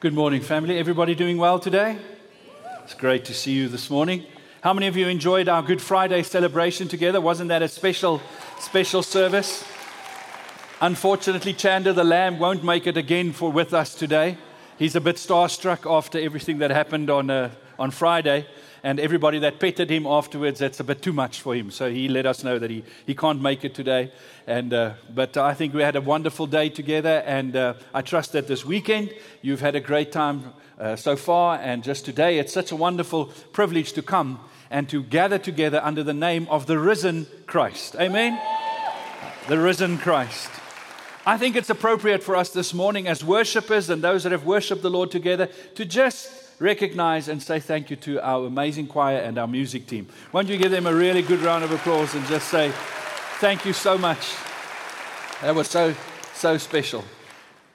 Good morning, family. Everybody doing well today? It's great to see you this morning. How many of you enjoyed our Good Friday celebration together? Wasn't that a special, special service? Unfortunately, Chander the Lamb won't make it again for with us today. He's a bit starstruck after everything that happened on, uh, on Friday and everybody that petted him afterwards, that's a bit too much for him. So he let us know that he, he can't make it today. And, uh, but I think we had a wonderful day together, and uh, I trust that this weekend you've had a great time uh, so far. And just today, it's such a wonderful privilege to come and to gather together under the name of the risen Christ. Amen? The risen Christ. I think it's appropriate for us this morning as worshipers and those that have worshiped the Lord together to just recognize and say thank you to our amazing choir and our music team. Why don't you give them a really good round of applause and just say thank you so much? That was so, so special.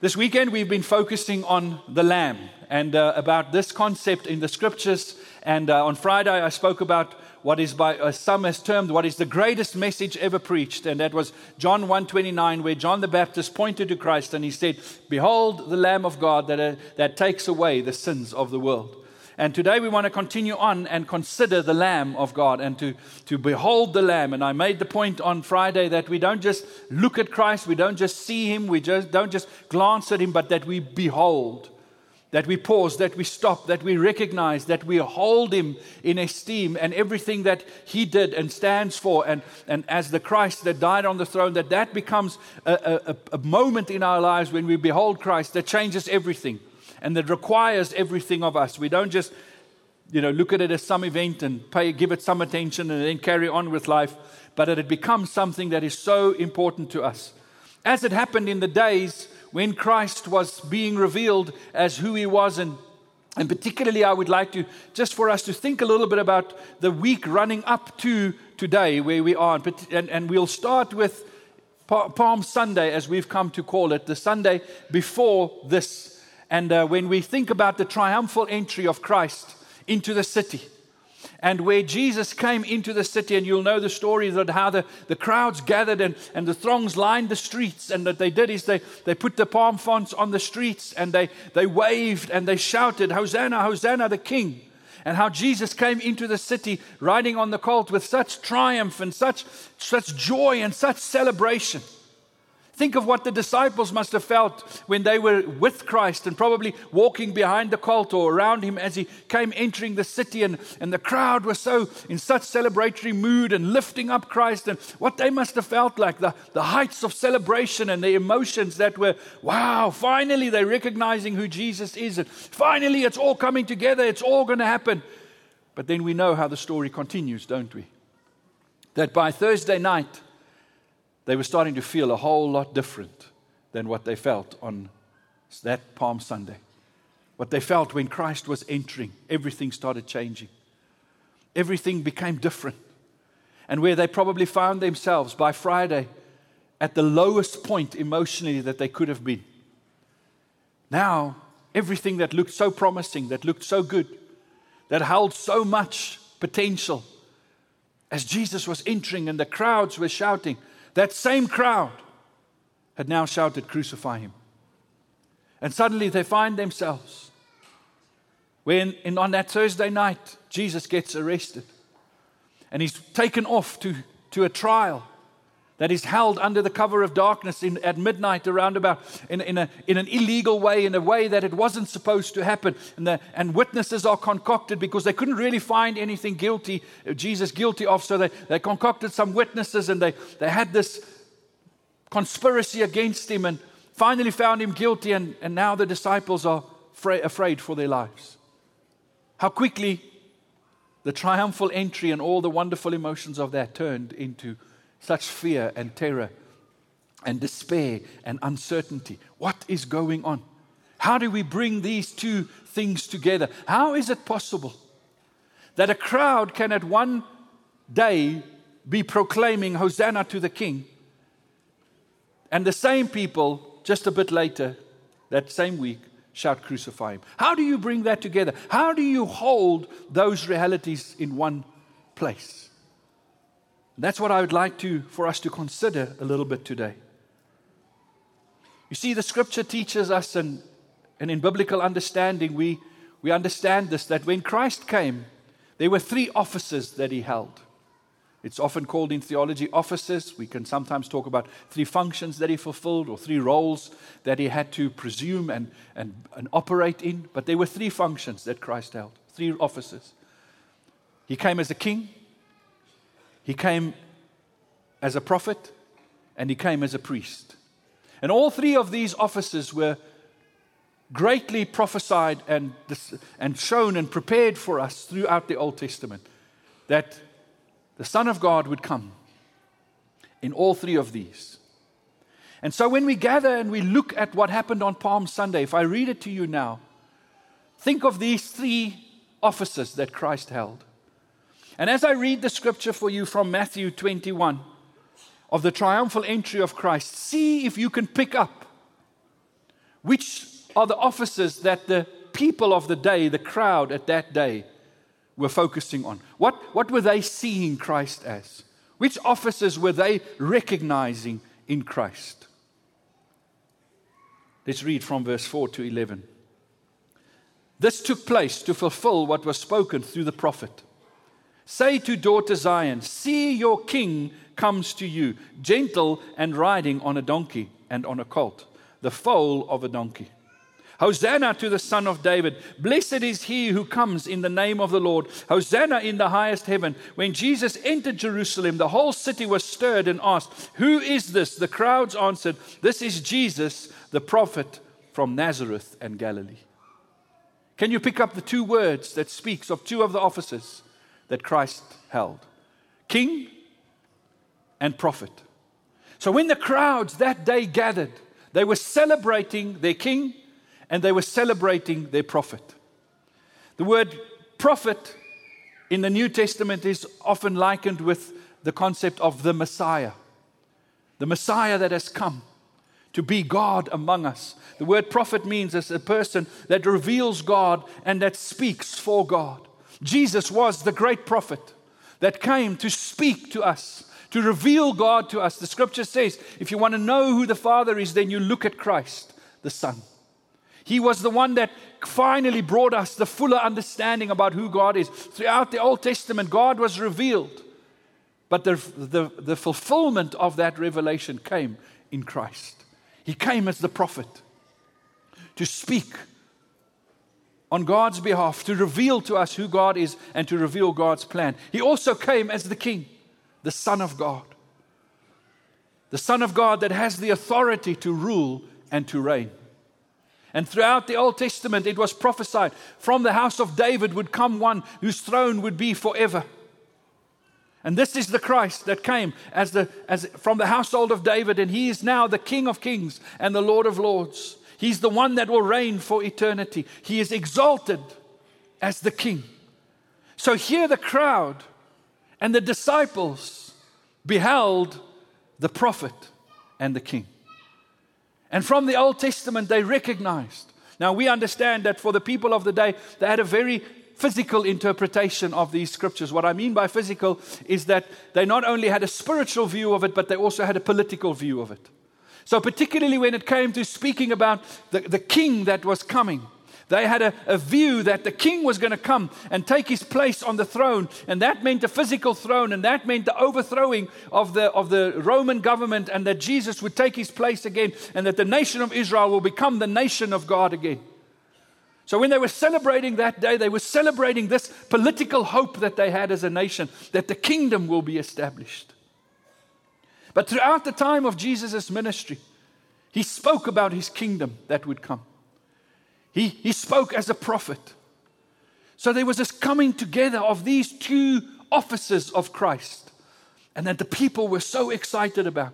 This weekend, we've been focusing on the Lamb and uh, about this concept in the scriptures. And uh, on Friday, I spoke about what is by uh, some has termed what is the greatest message ever preached and that was John 1:29 where John the Baptist pointed to Christ and he said behold the lamb of God that uh, that takes away the sins of the world and today we want to continue on and consider the Lamb of God and to, to behold the Lamb. And I made the point on Friday that we don't just look at Christ, we don't just see him, we just don't just glance at him, but that we behold that we pause, that we stop, that we recognize, that we hold him in esteem and everything that he did and stands for, and, and as the Christ that died on the throne, that that becomes a, a, a moment in our lives when we behold Christ that changes everything and that requires everything of us. We don't just you know, look at it as some event and pay, give it some attention and then carry on with life, but that it becomes something that is so important to us. As it happened in the days when Christ was being revealed as who he was. And, and particularly, I would like to just for us to think a little bit about the week running up to today, where we are. And, and we'll start with Palm Sunday, as we've come to call it, the Sunday before this. And uh, when we think about the triumphal entry of Christ into the city, and where Jesus came into the city, and you'll know the story that how the, the crowds gathered and, and the throngs lined the streets. And what they did is they, they put the palm fronds on the streets and they, they waved and they shouted, Hosanna, Hosanna, the King. And how Jesus came into the city riding on the colt with such triumph and such, such joy and such celebration. Think of what the disciples must have felt when they were with Christ and probably walking behind the colt or around him as he came entering the city, and, and the crowd was so in such celebratory mood and lifting up Christ, and what they must have felt like the, the heights of celebration and the emotions that were, wow, finally they're recognizing who Jesus is, and finally it's all coming together, it's all going to happen. But then we know how the story continues, don't we? That by Thursday night, they were starting to feel a whole lot different than what they felt on that Palm Sunday. What they felt when Christ was entering, everything started changing. Everything became different. And where they probably found themselves by Friday at the lowest point emotionally that they could have been. Now, everything that looked so promising, that looked so good, that held so much potential, as Jesus was entering and the crowds were shouting, that same crowd had now shouted, Crucify him. And suddenly they find themselves when, in, on that Thursday night, Jesus gets arrested and he's taken off to, to a trial that is held under the cover of darkness in, at midnight around about in, in, a, in an illegal way, in a way that it wasn't supposed to happen. And, the, and witnesses are concocted because they couldn't really find anything guilty, uh, Jesus guilty of. So they, they concocted some witnesses and they, they had this conspiracy against him and finally found him guilty. And, and now the disciples are fra- afraid for their lives. How quickly the triumphal entry and all the wonderful emotions of that turned into such fear and terror and despair and uncertainty. What is going on? How do we bring these two things together? How is it possible that a crowd can at one day be proclaiming Hosanna to the King, and the same people just a bit later, that same week, shout, Crucify him? How do you bring that together? How do you hold those realities in one place? That's what I would like to, for us to consider a little bit today. You see, the scripture teaches us, and and in biblical understanding, we, we understand this that when Christ came, there were three offices that he held. It's often called in theology offices. We can sometimes talk about three functions that he fulfilled or three roles that he had to presume and, and, and operate in. But there were three functions that Christ held, three offices. He came as a king, he came as a prophet, and he came as a priest. And all three of these offices were greatly prophesied and, and shown and prepared for us throughout the Old Testament. That the Son of God would come in all three of these. And so when we gather and we look at what happened on Palm Sunday, if I read it to you now, think of these three offices that Christ held. And as I read the scripture for you from Matthew 21 of the triumphal entry of Christ, see if you can pick up which are the offices that the people of the day, the crowd at that day, were focusing on? What, what were they seeing Christ as? Which offices were they recognizing in Christ? Let's read from verse 4 to 11. This took place to fulfill what was spoken through the prophet. Say to daughter Zion, See your king comes to you, gentle and riding on a donkey and on a colt, the foal of a donkey. Hosanna to the Son of David. Blessed is he who comes in the name of the Lord. Hosanna in the highest heaven. When Jesus entered Jerusalem, the whole city was stirred and asked, Who is this? The crowds answered, This is Jesus, the prophet from Nazareth and Galilee. Can you pick up the two words that speaks of two of the offices that Christ held? King and prophet. So when the crowds that day gathered, they were celebrating their king and they were celebrating their prophet. The word prophet in the New Testament is often likened with the concept of the Messiah, the Messiah that has come to be God among us. The word prophet means as a person that reveals God and that speaks for God. Jesus was the great prophet that came to speak to us, to reveal God to us. The scripture says if you want to know who the Father is, then you look at Christ, the Son. He was the one that finally brought us the fuller understanding about who God is. Throughout the Old Testament, God was revealed, but the, the, the fulfillment of that revelation came in Christ. He came as the prophet to speak on God's behalf, to reveal to us who God is and to reveal God's plan. He also came as the King, the Son of God. The Son of God that has the authority to rule and to reign. And throughout the Old Testament, it was prophesied from the house of David would come one whose throne would be forever. And this is the Christ that came as the, as, from the household of David, and he is now the King of kings and the Lord of lords. He's the one that will reign for eternity. He is exalted as the King. So here the crowd and the disciples beheld the prophet and the King. And from the Old Testament, they recognized. Now, we understand that for the people of the day, they had a very physical interpretation of these scriptures. What I mean by physical is that they not only had a spiritual view of it, but they also had a political view of it. So, particularly when it came to speaking about the, the king that was coming, they had a, a view that the king was going to come and take his place on the throne, and that meant a physical throne, and that meant the overthrowing of the, of the Roman government, and that Jesus would take his place again, and that the nation of Israel will become the nation of God again. So, when they were celebrating that day, they were celebrating this political hope that they had as a nation that the kingdom will be established. But throughout the time of Jesus' ministry, he spoke about his kingdom that would come. He, he spoke as a prophet. So there was this coming together of these two offices of Christ, and that the people were so excited about.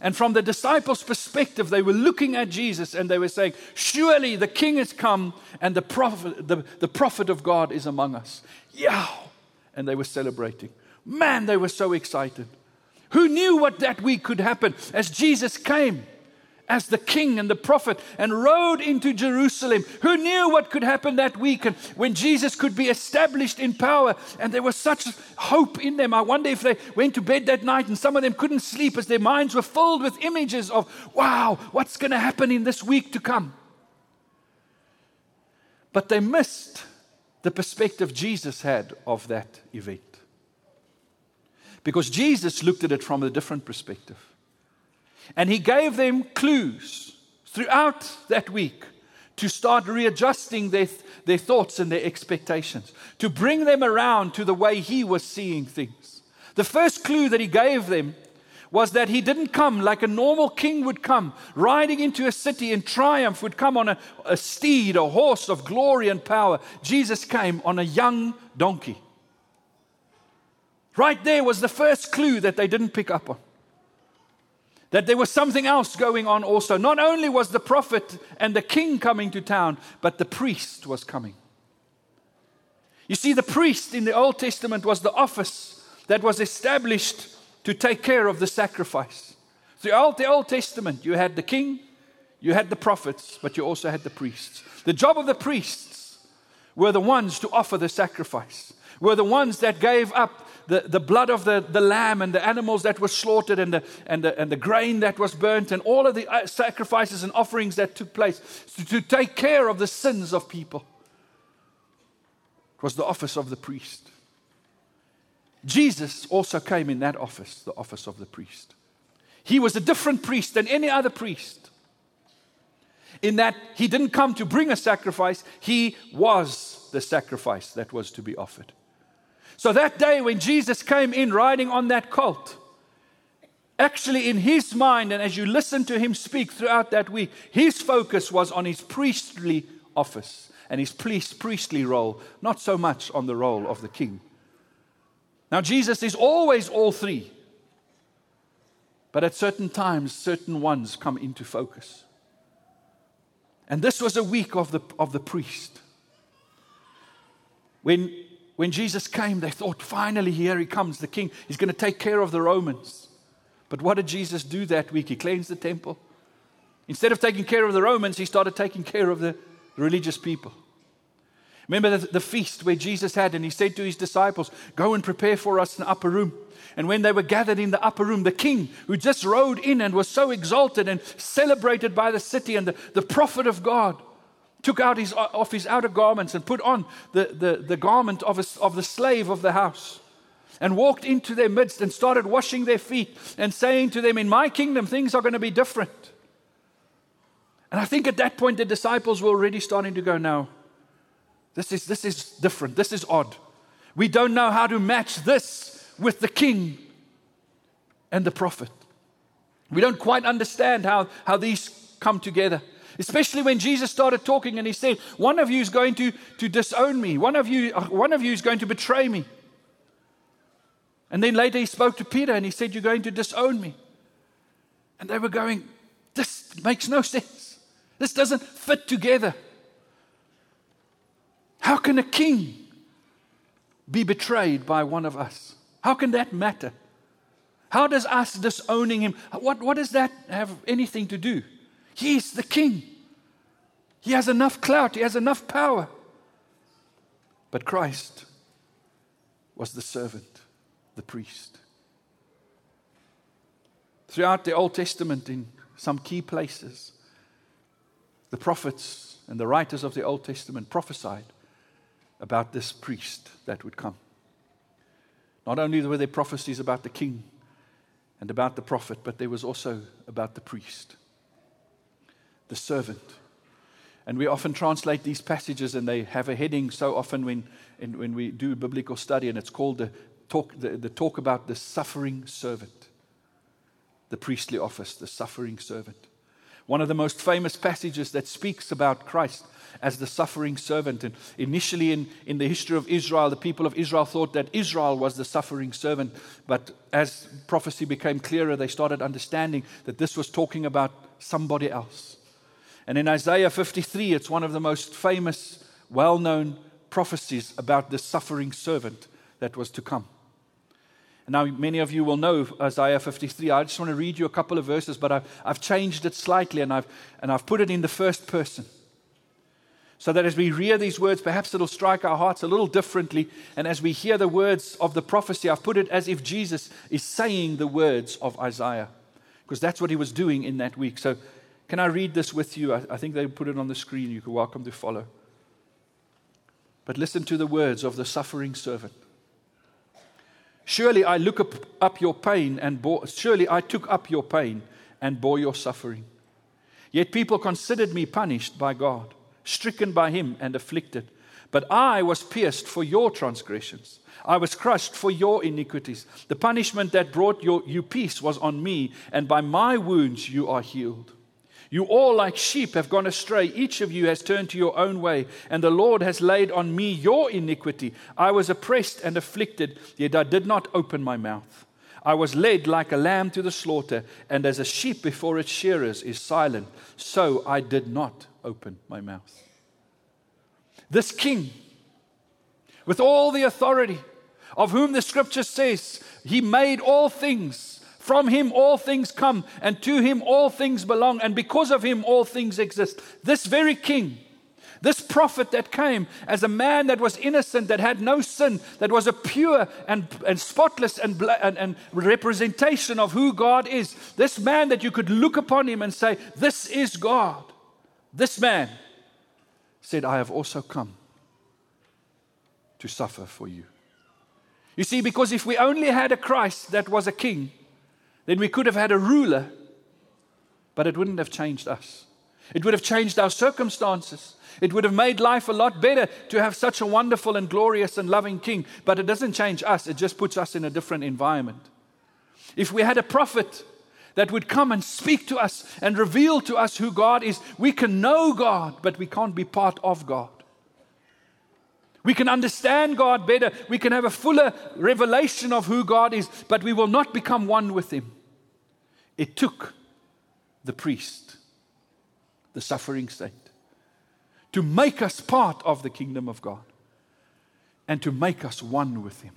And from the disciples' perspective, they were looking at Jesus and they were saying, Surely the king has come and the prophet, the, the prophet of God is among us. Yeah. And they were celebrating. Man, they were so excited. Who knew what that week could happen as Jesus came? as the king and the prophet and rode into Jerusalem. Who knew what could happen that week and when Jesus could be established in power? And there was such hope in them. I wonder if they went to bed that night and some of them couldn't sleep as their minds were filled with images of, wow, what's going to happen in this week to come? But they missed the perspective Jesus had of that event. Because Jesus looked at it from a different perspective. And he gave them clues throughout that week to start readjusting their, their thoughts and their expectations, to bring them around to the way he was seeing things. The first clue that he gave them was that he didn't come like a normal king would come, riding into a city in triumph, would come on a, a steed, a horse of glory and power. Jesus came on a young donkey. Right there was the first clue that they didn't pick up on. That there was something else going on also. Not only was the prophet and the king coming to town, but the priest was coming. You see, the priest in the Old Testament was the office that was established to take care of the sacrifice. Throughout the Old Testament, you had the king, you had the prophets, but you also had the priests. The job of the priests were the ones to offer the sacrifice, were the ones that gave up the, the blood of the, the lamb and the animals that were slaughtered and the, and, the, and the grain that was burnt and all of the uh, sacrifices and offerings that took place to, to take care of the sins of people. It was the office of the priest. Jesus also came in that office, the office of the priest. He was a different priest than any other priest. In that he didn't come to bring a sacrifice, he was the sacrifice that was to be offered. So that day when Jesus came in riding on that colt, actually in his mind, and as you listen to him speak throughout that week, his focus was on his priestly office and his priestly role, not so much on the role of the king. Now, Jesus is always all three, but at certain times, certain ones come into focus. And this was a week of the, of the priest. When, when Jesus came, they thought, finally, here he comes, the king. He's going to take care of the Romans. But what did Jesus do that week? He cleansed the temple. Instead of taking care of the Romans, he started taking care of the religious people. Remember the, the, feast where Jesus had, and he said to his disciples, Go and prepare for us an upper room. And when they were gathered in the upper room, the king who just rode in and was so exalted and celebrated by the city, and the, the prophet of God took out his, off his outer garments and put on the, the, the garment of, a, of the slave of the house and walked into their midst and started washing their feet and saying to them, In my kingdom, things are going to be different. And I think at that point, the disciples were already starting to go, Now, this is, this is different. This is odd. We don't know how to match this with the king and the prophet. We don't quite understand how, how these come together. Especially when Jesus started talking and he said, One of you is going to, to disown me, one of, you, uh, one of you is going to betray me. And then later he spoke to Peter and he said, You're going to disown me. And they were going, This makes no sense. This doesn't fit together. How can a king be betrayed by one of us? How can that matter? How does us disowning him, what, what does that have anything to do? He's the king. He has enough clout, he has enough power. But Christ was the servant, the priest. Throughout the Old Testament, in some key places, the prophets and the writers of the Old Testament prophesied about this priest that would come. Not only were there prophecies about the king and about the prophet, but there was also about the priest, the servant. And we often translate these passages, and they have a heading so often when, in, when we do biblical study, and it's called the talk, the, the talk about the suffering servant, the priestly office, the suffering servant. One of the most famous passages that speaks about Christ as the suffering servant. And initially, in, in the history of Israel, the people of Israel thought that Israel was the suffering servant. But as prophecy became clearer, they started understanding that this was talking about somebody else. And in Isaiah 53, it's one of the most famous, well known prophecies about the suffering servant that was to come. And now, many of you will know Isaiah 53. I just want to read you a couple of verses, but I've, I've changed it slightly and I've, and I've put it in the first person so that as we hear these words, perhaps it'll strike our hearts a little differently. And as we hear the words of the prophecy, I've put it as if Jesus is saying the words of Isaiah, because that's what he was doing in that week. So, can I read this with you? I, I think they put it on the screen. You're welcome to follow. But listen to the words of the suffering servant. Surely I look up, up your pain and bore, surely I took up your pain and bore your suffering. Yet people considered me punished by God, stricken by him and afflicted. But I was pierced for your transgressions. I was crushed for your iniquities. The punishment that brought your, you peace was on me, and by my wounds you are healed. You all, like sheep, have gone astray. Each of you has turned to your own way, and the Lord has laid on me your iniquity. I was oppressed and afflicted, yet I did not open my mouth. I was led like a lamb to the slaughter, and as a sheep before its shearers is silent, so I did not open my mouth. This king, with all the authority, of whom the scripture says he made all things from him all things come, and to him all things belong, and because of him all things exist. This very king, this prophet that came as a man that was innocent, that had no sin, that was a pure and, and spotless and, and, and representation of who God is, this man that you could look upon him and say, This is God. This man said, I have also come to suffer for you. You see, because if we only had a Christ that was a king, then we could have had a ruler, but it wouldn't have changed us. It would have changed our circumstances. It would have made life a lot better to have such a wonderful and glorious and loving king, but it doesn't change us, it just puts us in a different environment. If we had a prophet that would come and speak to us and reveal to us who God is, we can know God, but we can't be part of God. We can understand God better. We can have a fuller revelation of who God is, but we will not become one with Him. It took the priest, the suffering saint, to make us part of the kingdom of God and to make us one with Him.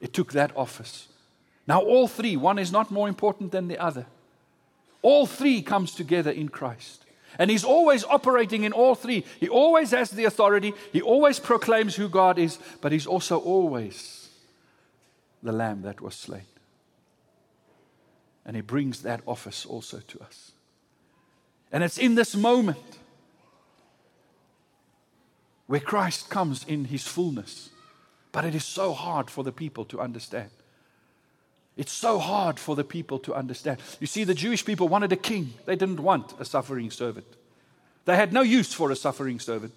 It took that office. Now, all three, one is not more important than the other. All three comes together in Christ. And he's always operating in all three. He always has the authority, he always proclaims who God is, but he's also always the lamb that was slain. And he brings that office also to us. And it's in this moment where Christ comes in his fullness. But it is so hard for the people to understand. It's so hard for the people to understand. You see, the Jewish people wanted a king, they didn't want a suffering servant. They had no use for a suffering servant,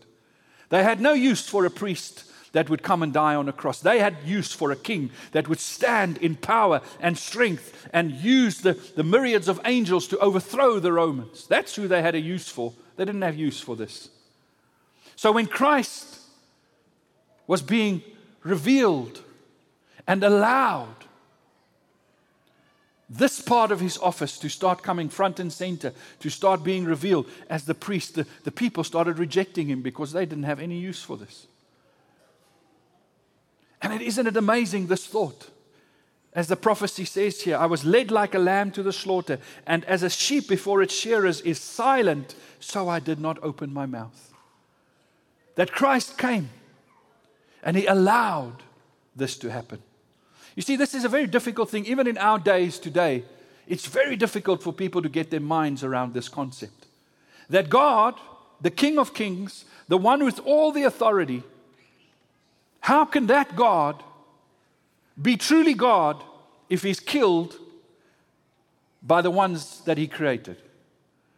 they had no use for a priest that would come and die on a cross. They had use for a king that would stand in power and strength and use the, the myriads of angels to overthrow the Romans. That's who they had a use for. They didn't have use for this. So when Christ was being revealed and allowed this part of his office to start coming front and center, to start being revealed as the priest, the, the people started rejecting him because they didn't have any use for this. And it, isn't it amazing, this thought? As the prophecy says here, I was led like a lamb to the slaughter, and as a sheep before its shearers is silent, so I did not open my mouth. That Christ came and he allowed this to happen. You see, this is a very difficult thing, even in our days today. It's very difficult for people to get their minds around this concept. That God, the King of Kings, the one with all the authority, how can that God be truly God if he's killed by the ones that he created?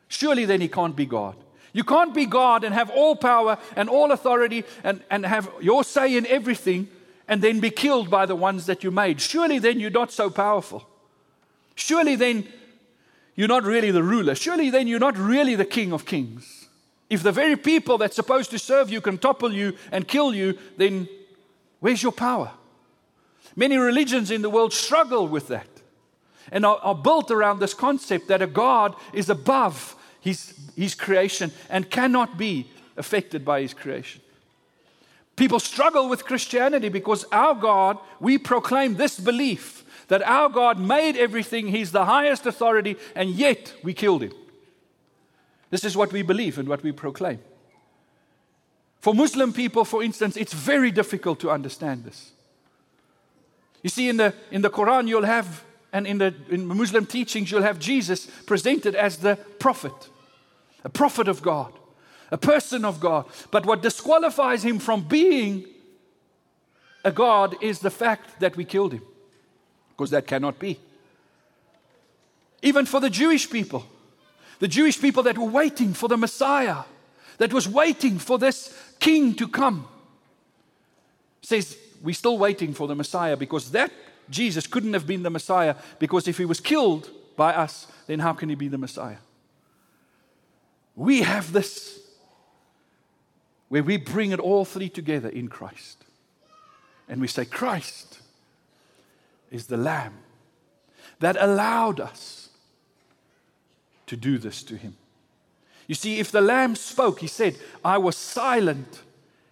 Surely then he can't be God. You can't be God and have all power and all authority and, and have your say in everything and then be killed by the ones that you made. Surely then you're not so powerful. Surely then you're not really the ruler. Surely then you're not really the king of kings. If the very people that's supposed to serve you can topple you and kill you, then Where's your power? Many religions in the world struggle with that and are, are built around this concept that a God is above his, his creation and cannot be affected by his creation. People struggle with Christianity because our God, we proclaim this belief that our God made everything, He's the highest authority, and yet we killed Him. This is what we believe and what we proclaim. For Muslim people, for instance, it's very difficult to understand this. You see, in the, in the Quran, you'll have, and in the in Muslim teachings, you'll have Jesus presented as the prophet, a prophet of God, a person of God. But what disqualifies him from being a God is the fact that we killed him, because that cannot be. Even for the Jewish people, the Jewish people that were waiting for the Messiah, that was waiting for this king to come, says, We're still waiting for the Messiah because that Jesus couldn't have been the Messiah because if he was killed by us, then how can he be the Messiah? We have this where we bring it all three together in Christ. And we say, Christ is the Lamb that allowed us to do this to him. You see, if the Lamb spoke, he said, I was silent,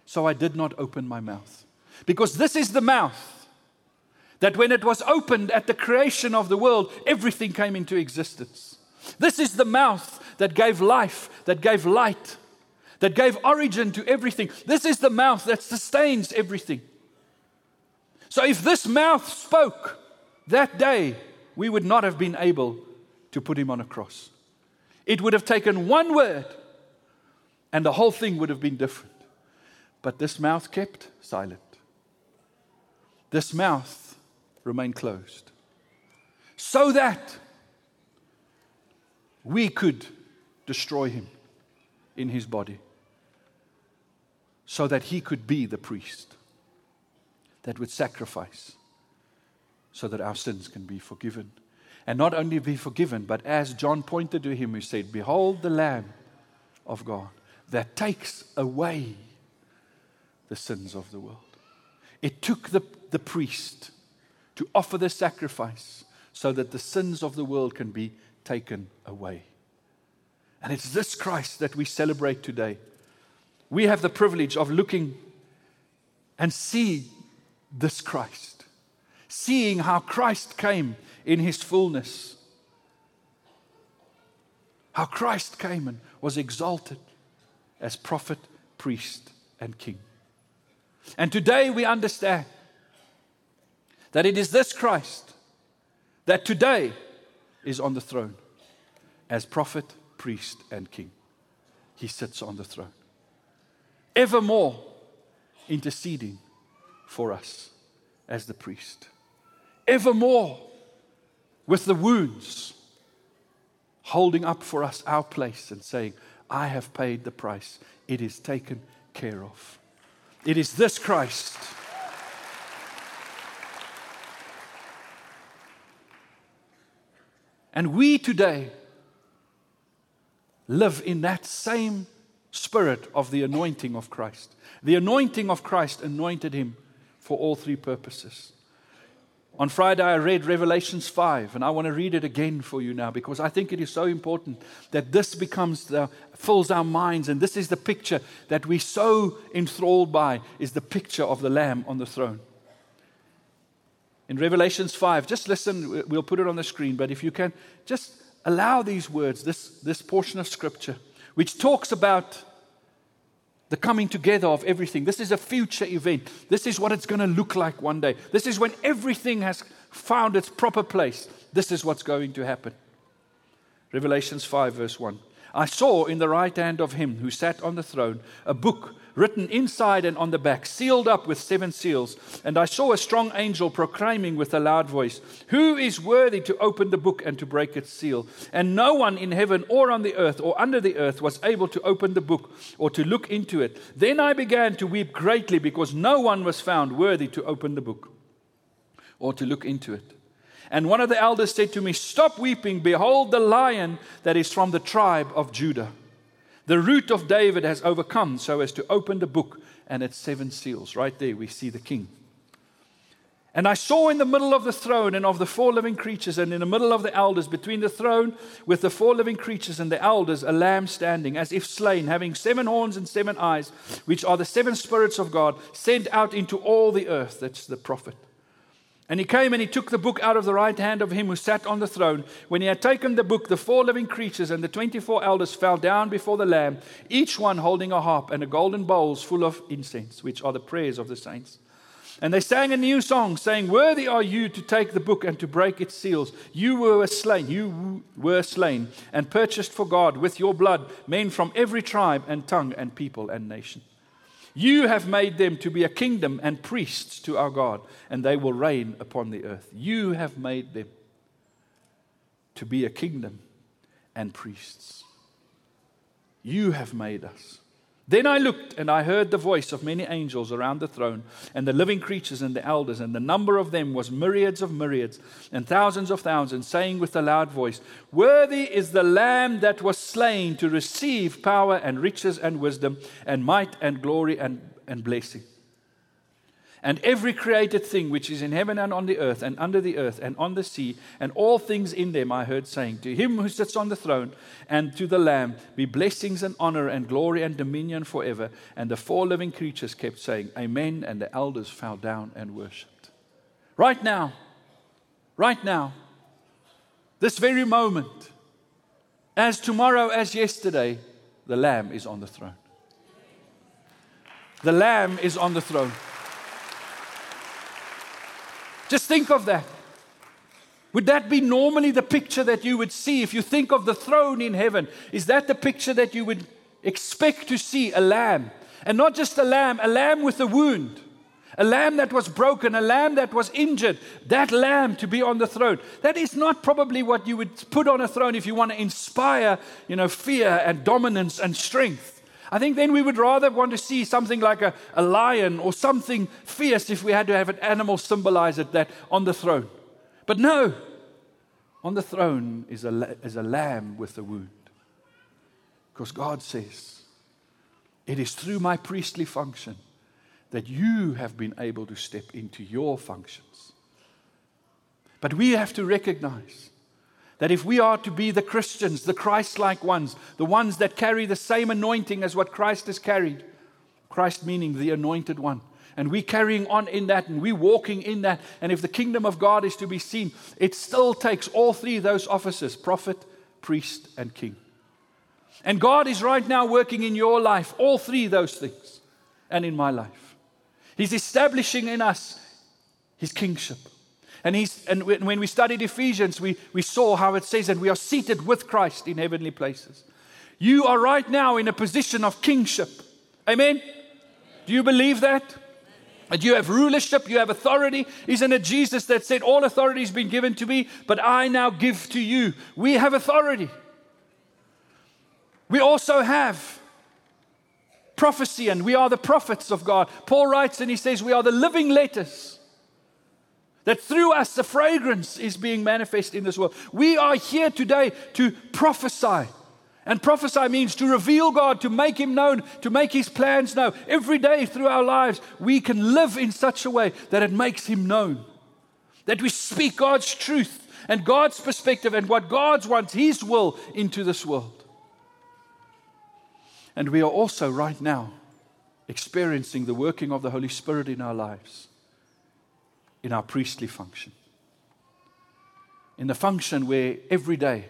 so I did not open my mouth. Because this is the mouth that when it was opened at the creation of the world, everything came into existence. This is the mouth that gave life, that gave light, that gave origin to everything. This is the mouth that sustains everything. So if this mouth spoke that day, we would not have been able to put him on a cross. It would have taken one word and the whole thing would have been different. But this mouth kept silent. This mouth remained closed. So that we could destroy him in his body. So that he could be the priest that would sacrifice so that our sins can be forgiven and not only be forgiven, but as John pointed to him, who said, Behold the Lamb of God that takes away the sins of the world. It took the, the priest to offer the sacrifice so that the sins of the world can be taken away. And it's this Christ that we celebrate today. We have the privilege of looking and see this Christ, seeing how Christ came in his fullness. How Christ came and was exalted as prophet, priest, and king. And today we understand that it is this Christ that today is on the throne as prophet, priest, and king. He sits on the throne, evermore interceding for us as the priest, evermore with the wounds, holding up for us our place and saying, I have paid the price. It is taken care of. It is this Christ. And we today live in that same spirit of the anointing of Christ. The anointing of Christ anointed him for all three purposes. On Friday, I read Revelations 5, and I want to read it again for you now because I think it is so important that this becomes the, fills our minds, and this is the picture that we're so enthralled by, is the picture of the Lamb on the throne. In Revelations 5, just listen, we'll put it on the screen, but if you can, just allow these words, this, this portion of Scripture, which talks about the coming together of everything. This is a future event. This is what it's going to look like one day. This is when everything has found its proper place. This is what's going to happen. Revelations 5, verse 1. I saw in the right hand of him who sat on the throne a book written inside and on the back, sealed up with seven seals. And I saw a strong angel proclaiming with a loud voice, Who is worthy to open the book and to break its seal? And no one in heaven or on the earth or under the earth was able to open the book or to look into it. Then I began to weep greatly because no one was found worthy to open the book or to look into it. And one of the elders said to me, Stop weeping. Behold, the lion that is from the tribe of Judah. The root of David has overcome so as to open the book and its seven seals. Right there, we see the king. And I saw in the middle of the throne and of the four living creatures, and in the middle of the elders, between the throne with the four living creatures and the elders, a lamb standing, as if slain, having seven horns and seven eyes, which are the seven spirits of God, sent out into all the earth. That's the prophet. And he came and he took the book out of the right hand of him who sat on the throne. When he had taken the book, the four living creatures and the 24 elders fell down before the Lamb, each one holding a harp and a golden bowls full of incense, which are the prayers of the saints. And they sang a new song, saying, Worthy are you to take the book and to break its seals. You were slain, you were slain, and purchased for God with your blood men from every tribe and tongue and people and nation. You have made them to be a kingdom and priests to our God, and they will reign upon the earth. You have made them to be a kingdom and priests. You have made us. Then I looked and I heard the voice of many angels around the throne, and the living creatures and the elders, and the number of them was myriads of myriads, and thousands of thousands, saying with a loud voice, Worthy is the Lamb that was slain to receive power and riches and wisdom, and might and glory and, and blessing. And every created thing which is in heaven and on the earth and under the earth and on the sea and all things in them, I heard saying, To him who sits on the throne and to the Lamb be blessings and honor and glory and dominion forever. And the four living creatures kept saying, Amen. And the elders fell down and worshipped. Right now, right now, this very moment, as tomorrow as yesterday, the Lamb is on the throne. The Lamb is on the throne. Just think of that. Would that be normally the picture that you would see if you think of the throne in heaven? Is that the picture that you would expect to see a lamb? And not just a lamb, a lamb with a wound, a lamb that was broken, a lamb that was injured, that lamb to be on the throne. That is not probably what you would put on a throne if you want to inspire, you know, fear and dominance and strength. I think then we would rather want to see something like a, a lion or something fierce if we had to have an animal symbolize it that on the throne. But no, on the throne is a, is a lamb with a wound. Because God says, it is through my priestly function that you have been able to step into your functions. But we have to recognize that if we are to be the Christians, the Christ like ones, the ones that carry the same anointing as what Christ has carried, Christ meaning the anointed one, and we carrying on in that and we walking in that, and if the kingdom of God is to be seen, it still takes all three of those offices prophet, priest, and king. And God is right now working in your life, all three of those things, and in my life. He's establishing in us his kingship. And, he's, and when we studied Ephesians, we, we saw how it says that we are seated with Christ in heavenly places. You are right now in a position of kingship. Amen? Do you believe that? And you have rulership, you have authority. Isn't it Jesus that said, All authority has been given to me, but I now give to you? We have authority. We also have prophecy, and we are the prophets of God. Paul writes and he says, We are the living letters that through us the fragrance is being manifest in this world. We are here today to prophesy. And prophesy means to reveal God, to make Him known, to make His plans known. Every day through our lives, we can live in such a way that it makes Him known. That we speak God's truth and God's perspective and what God wants, His will, into this world. And we are also right now experiencing the working of the Holy Spirit in our lives in our priestly function. In the function where every day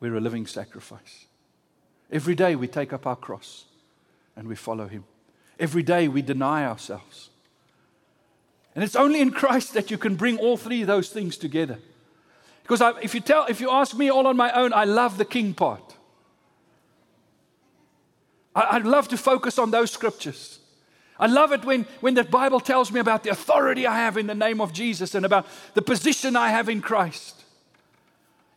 we're a living sacrifice. Every day we take up our cross and we follow Him. Every day we deny ourselves. And it's only in Christ that you can bring all three of those things together. Because I, if, you tell, if you ask me all on my own, I love the king part. I, I'd love to focus on those scriptures. I love it when, when the Bible tells me about the authority I have in the name of Jesus and about the position I have in Christ.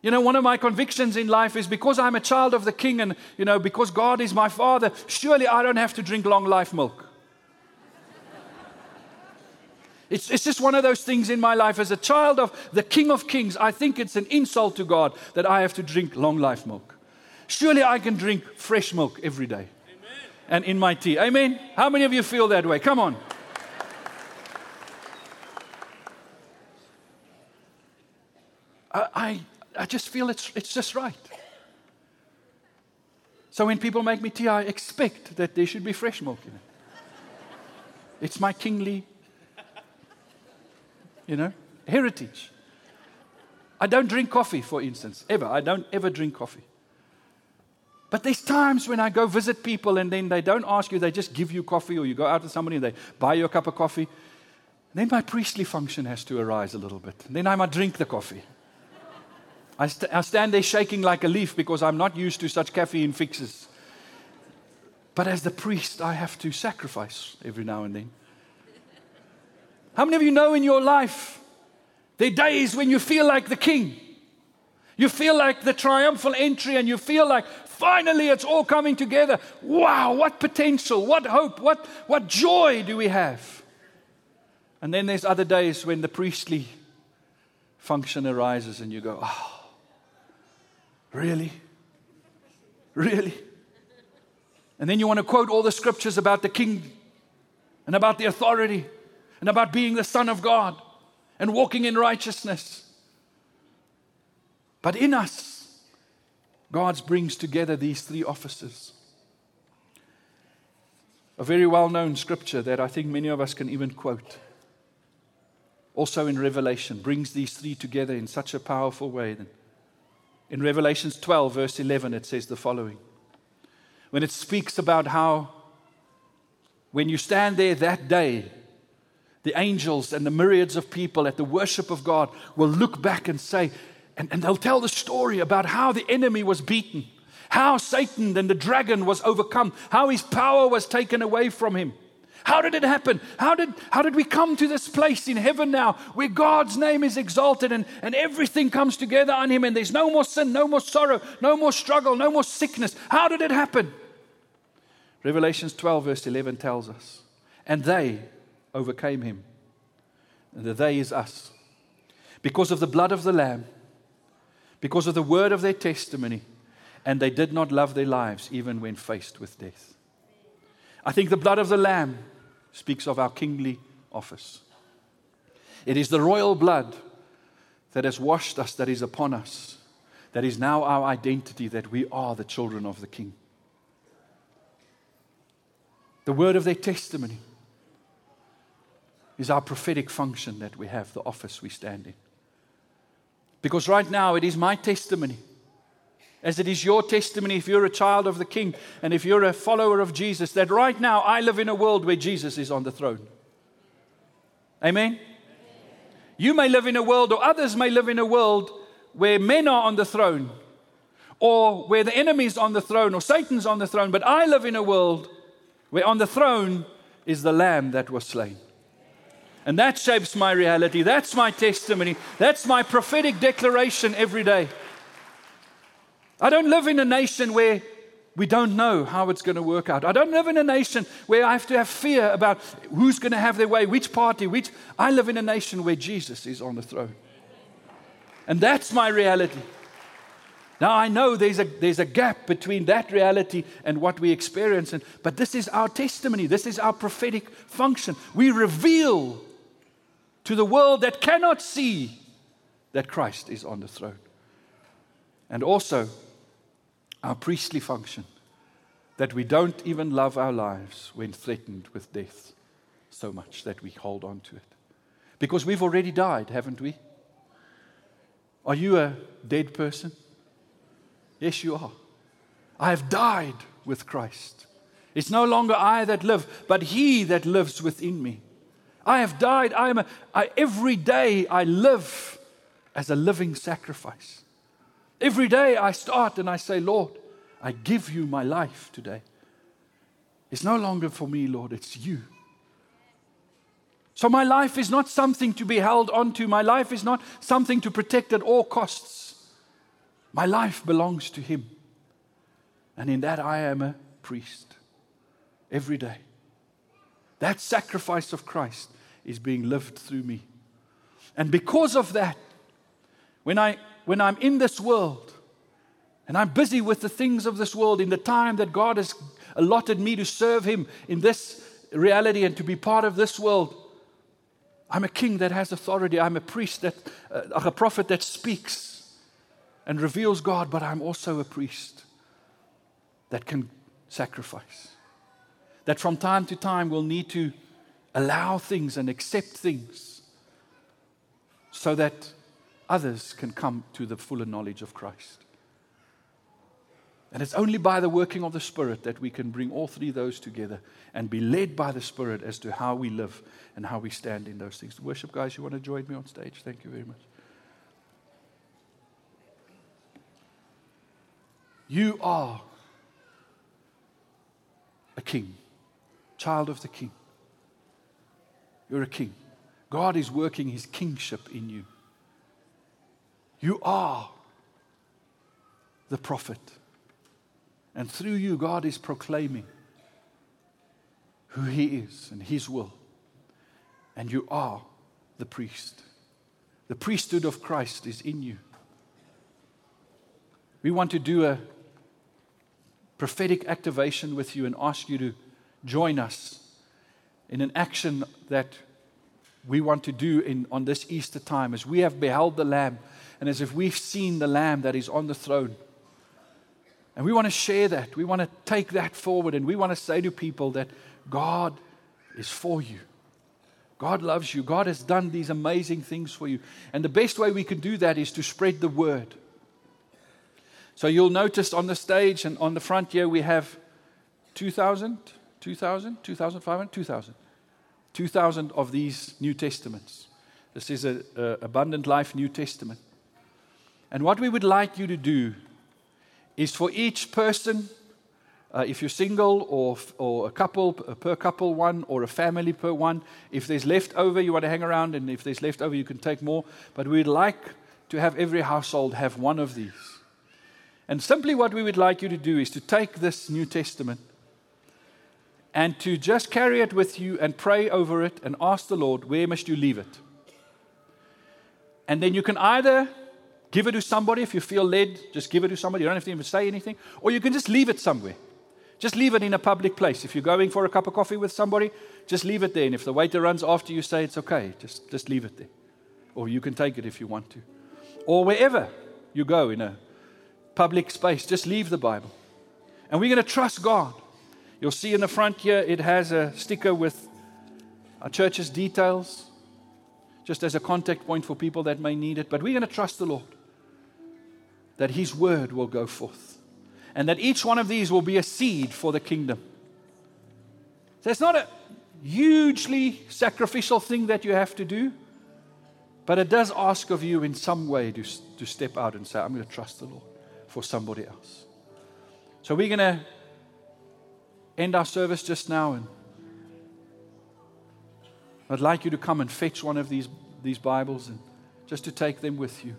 You know, one of my convictions in life is because I'm a child of the King and, you know, because God is my Father, surely I don't have to drink long life milk. It's, it's just one of those things in my life. As a child of the King of Kings, I think it's an insult to God that I have to drink long life milk. Surely I can drink fresh milk every day and in my tea. Amen? How many of you feel that way? Come on. I, I, I just feel it's, it's just right. So when people make me tea, I expect that there should be fresh milk in it. It's my kingly, you know, heritage. I don't drink coffee, for instance, ever. I don't ever drink coffee. But there's times when I go visit people and then they don't ask you, they just give you coffee, or you go out with somebody and they buy you a cup of coffee. Then my priestly function has to arise a little bit. Then I might drink the coffee. I, st- I stand there shaking like a leaf because I'm not used to such caffeine fixes. But as the priest, I have to sacrifice every now and then. How many of you know in your life there are days when you feel like the king? You feel like the triumphal entry and you feel like finally it's all coming together. Wow, what potential, what hope, what, what joy do we have? And then there's other days when the priestly function arises and you go, oh, really? Really? And then you want to quote all the scriptures about the king and about the authority and about being the Son of God and walking in righteousness. But in us, God brings together these three offices. A very well known scripture that I think many of us can even quote. Also in Revelation, brings these three together in such a powerful way. In Revelations 12, verse 11, it says the following When it speaks about how, when you stand there that day, the angels and the myriads of people at the worship of God will look back and say, and, and they'll tell the story about how the enemy was beaten, how Satan and the dragon was overcome, how his power was taken away from him. How did it happen? How did, how did we come to this place in heaven now where God's name is exalted and, and everything comes together on Him and there's no more sin, no more sorrow, no more struggle, no more sickness? How did it happen? Revelations 12, verse 11 tells us, and they overcame Him. And the they is us. Because of the blood of the Lamb because of the word of their testimony, and they did not love their lives even when faced with death. I think the blood of the Lamb speaks of our kingly office. It is the royal blood that has washed us, that is upon us, that is now our identity, that we are the children of the King. The word of their testimony is our prophetic function that we have, the office we stand in. Because right now it is my testimony, as it is your testimony if you're a child of the King and if you're a follower of Jesus, that right now I live in a world where Jesus is on the throne. Amen? You may live in a world, or others may live in a world where men are on the throne, or where the enemy's on the throne, or Satan's on the throne, but I live in a world where on the throne is the Lamb that was slain. And that shapes my reality. That's my testimony. That's my prophetic declaration every day. I don't live in a nation where we don't know how it's going to work out. I don't live in a nation where I have to have fear about who's going to have their way, which party, which. I live in a nation where Jesus is on the throne. And that's my reality. Now, I know there's a, there's a gap between that reality and what we experience, and, but this is our testimony. This is our prophetic function. We reveal to the world that cannot see that Christ is on the throne. And also, our priestly function that we don't even love our lives when threatened with death so much that we hold on to it. Because we've already died, haven't we? Are you a dead person? Yes, you are. I have died with Christ. It's no longer I that live, but He that lives within me. I have died. I am a, I, every day I live as a living sacrifice. Every day I start and I say, Lord, I give you my life today. It's no longer for me, Lord, it's you. So my life is not something to be held onto. My life is not something to protect at all costs. My life belongs to Him. And in that I am a priest every day. That sacrifice of Christ is being lived through me. And because of that, when, I, when I'm in this world and I'm busy with the things of this world in the time that God has allotted me to serve Him in this reality and to be part of this world, I'm a king that has authority. I'm a priest that, uh, a prophet that speaks and reveals God, but I'm also a priest that can sacrifice. That from time to time will need to allow things and accept things so that others can come to the fuller knowledge of Christ. And it's only by the working of the Spirit that we can bring all three of those together and be led by the Spirit as to how we live and how we stand in those things. Worship guys, you want to join me on stage? Thank you very much. You are a king, child of the king. You're a king. God is working his kingship in you. You are the prophet. And through you, God is proclaiming who He is and His will. And you are the priest. The priesthood of Christ is in you. We want to do a prophetic activation with you and ask you to join us in an action that we want to do in, on this Easter time as we have beheld the Lamb and as if we've seen the Lamb that is on the throne. And we want to share that. We want to take that forward. And we want to say to people that God is for you. God loves you. God has done these amazing things for you. And the best way we can do that is to spread the word. So you'll notice on the stage and on the front here we have 2,000, 2,000, 2,500, 2,000. 2,000 of these New Testaments. This is an Abundant Life New Testament. And what we would like you to do is for each person, uh, if you're single or, or a couple, per couple one, or a family per one, if there's left over, you want to hang around, and if there's left over, you can take more. But we'd like to have every household have one of these. And simply what we would like you to do is to take this New Testament and to just carry it with you and pray over it and ask the Lord, where must you leave it? And then you can either Give it to somebody if you feel led. Just give it to somebody. You don't have to even say anything. Or you can just leave it somewhere. Just leave it in a public place. If you're going for a cup of coffee with somebody, just leave it there. And if the waiter runs after you, say it's okay. Just, just leave it there. Or you can take it if you want to. Or wherever you go in a public space, just leave the Bible. And we're going to trust God. You'll see in the front here, it has a sticker with our church's details, just as a contact point for people that may need it. But we're going to trust the Lord that His word will go forth. And that each one of these will be a seed for the kingdom. So it's not a hugely sacrificial thing that you have to do, but it does ask of you in some way to, to step out and say, I'm going to trust the Lord for somebody else. So we're going to end our service just now and I'd like you to come and fetch one of these, these Bibles and just to take them with you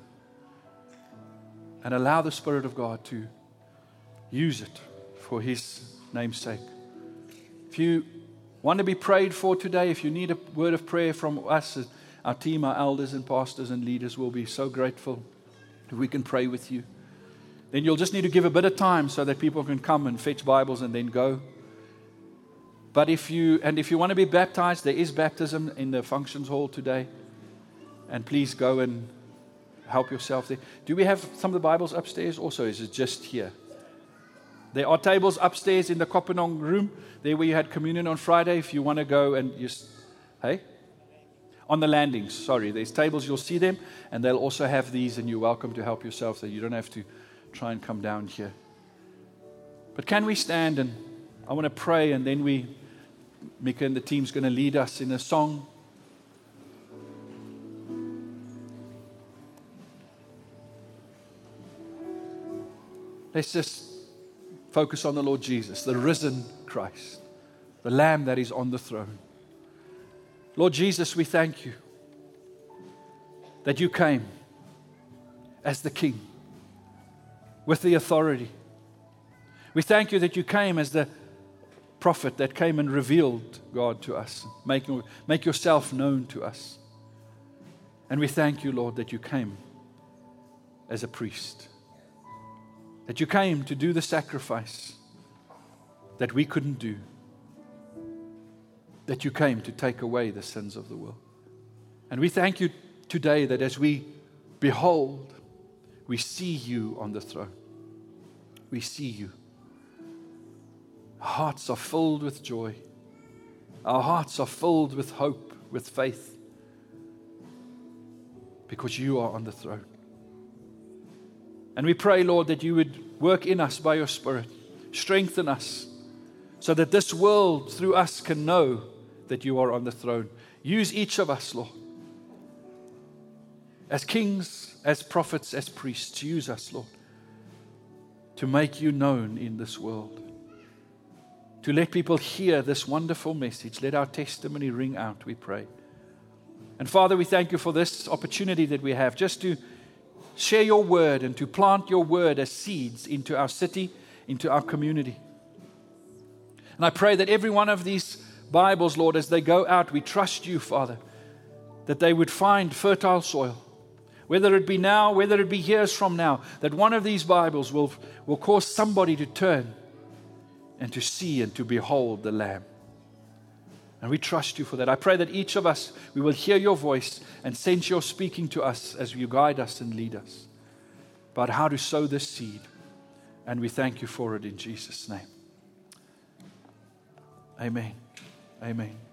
and allow the Spirit of God to use it for His name's sake. If you want to be prayed for today, if you need a word of prayer from us, our team, our elders and pastors and leaders will be so grateful if we can pray with you. Then you'll just need to give a bit of time so that people can come and fetch Bibles and then go. But if you and if you want to be baptized, there is baptism in the functions hall today. And please go and help yourself there. Do we have some of the Bibles upstairs also? Is it just here? There are tables upstairs in the Kopanong room, there where you had communion on Friday. If you want to go and just, hey? On the landings, sorry. There's tables, you'll see them, and they'll also have these, and you're welcome to help yourself so you don't have to try and come down here. But can we stand and I want to pray, and then we, Mika and the team's going to lead us in a song. Let's just focus on the Lord Jesus, the risen Christ, the Lamb that is on the throne. Lord Jesus, we thank you that you came as the King with the authority. We thank you that you came as the prophet that came and revealed God to us, make, make yourself known to us. And we thank you, Lord, that you came as a priest that you came to do the sacrifice that we couldn't do, that you came to take away the sins of the world. And we thank you today that as we behold, we see you on the throne. We see you. Our hearts are filled with joy. Our hearts are filled with hope, with faith, because you are on the throne. And we pray, Lord, that you would work in us by your Spirit, strengthen us, so that this world through us can know that you are on the throne. Use each of us, Lord. As kings, as prophets, as priests, use us, Lord, to make you known in this world. To let people hear this wonderful message. Let our testimony ring out, we pray. And Father, we thank you for this opportunity that we have just to share your word and to plant your word as seeds into our city, into our community. And I pray that every one of these Bibles, Lord, as they go out, we trust you, Father, that they would find fertile soil. Whether it be now, whether it be years from now, that one of these Bibles will, will cause somebody to turn and to see and to behold the Lamb. And we trust you for that. I pray that each of us, we will hear your voice and sense your speaking to us as you guide us and lead us about how to sow this seed. And we thank you for it in Jesus' name. Amen. Amen.